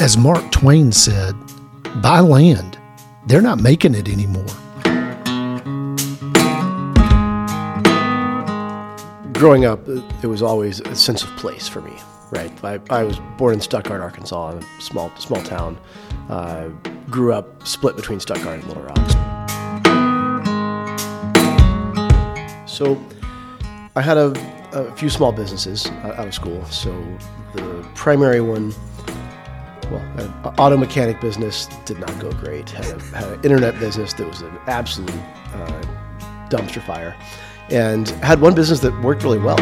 As Mark Twain said, buy land. They're not making it anymore. Growing up, it was always a sense of place for me, right? I, I was born in Stuttgart, Arkansas, in a small, small town. Uh, grew up split between Stuttgart and Little Rock. So I had a, a few small businesses out of school. So the primary one well, an auto mechanic business did not go great. Had, a, had an internet business that was an absolute uh, dumpster fire, and had one business that worked really well.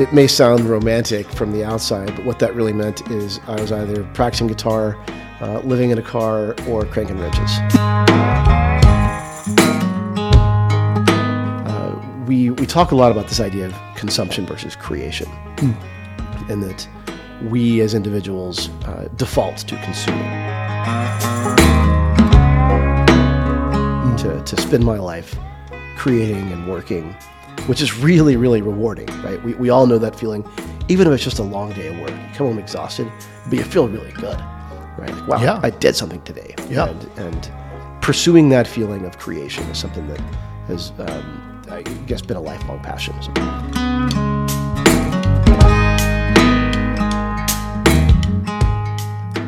It may sound romantic from the outside, but what that really meant is I was either practicing guitar, uh, living in a car, or cranking wrenches. Uh, we, we talk a lot about this idea of consumption versus creation. Mm and that we as individuals uh, default to consuming. To, to spend my life creating and working, which is really, really rewarding, right? We, we all know that feeling, even if it's just a long day of work. You come home exhausted, but you feel really good, right? Like, wow, yeah. I did something today. Yeah. And, and pursuing that feeling of creation is something that has, um, I guess, been a lifelong passion.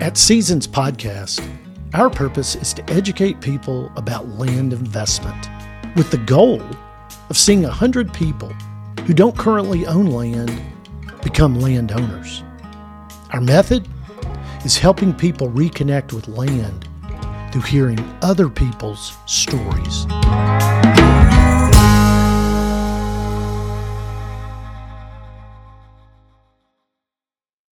At Seasons Podcast, our purpose is to educate people about land investment with the goal of seeing 100 people who don't currently own land become landowners. Our method is helping people reconnect with land through hearing other people's stories.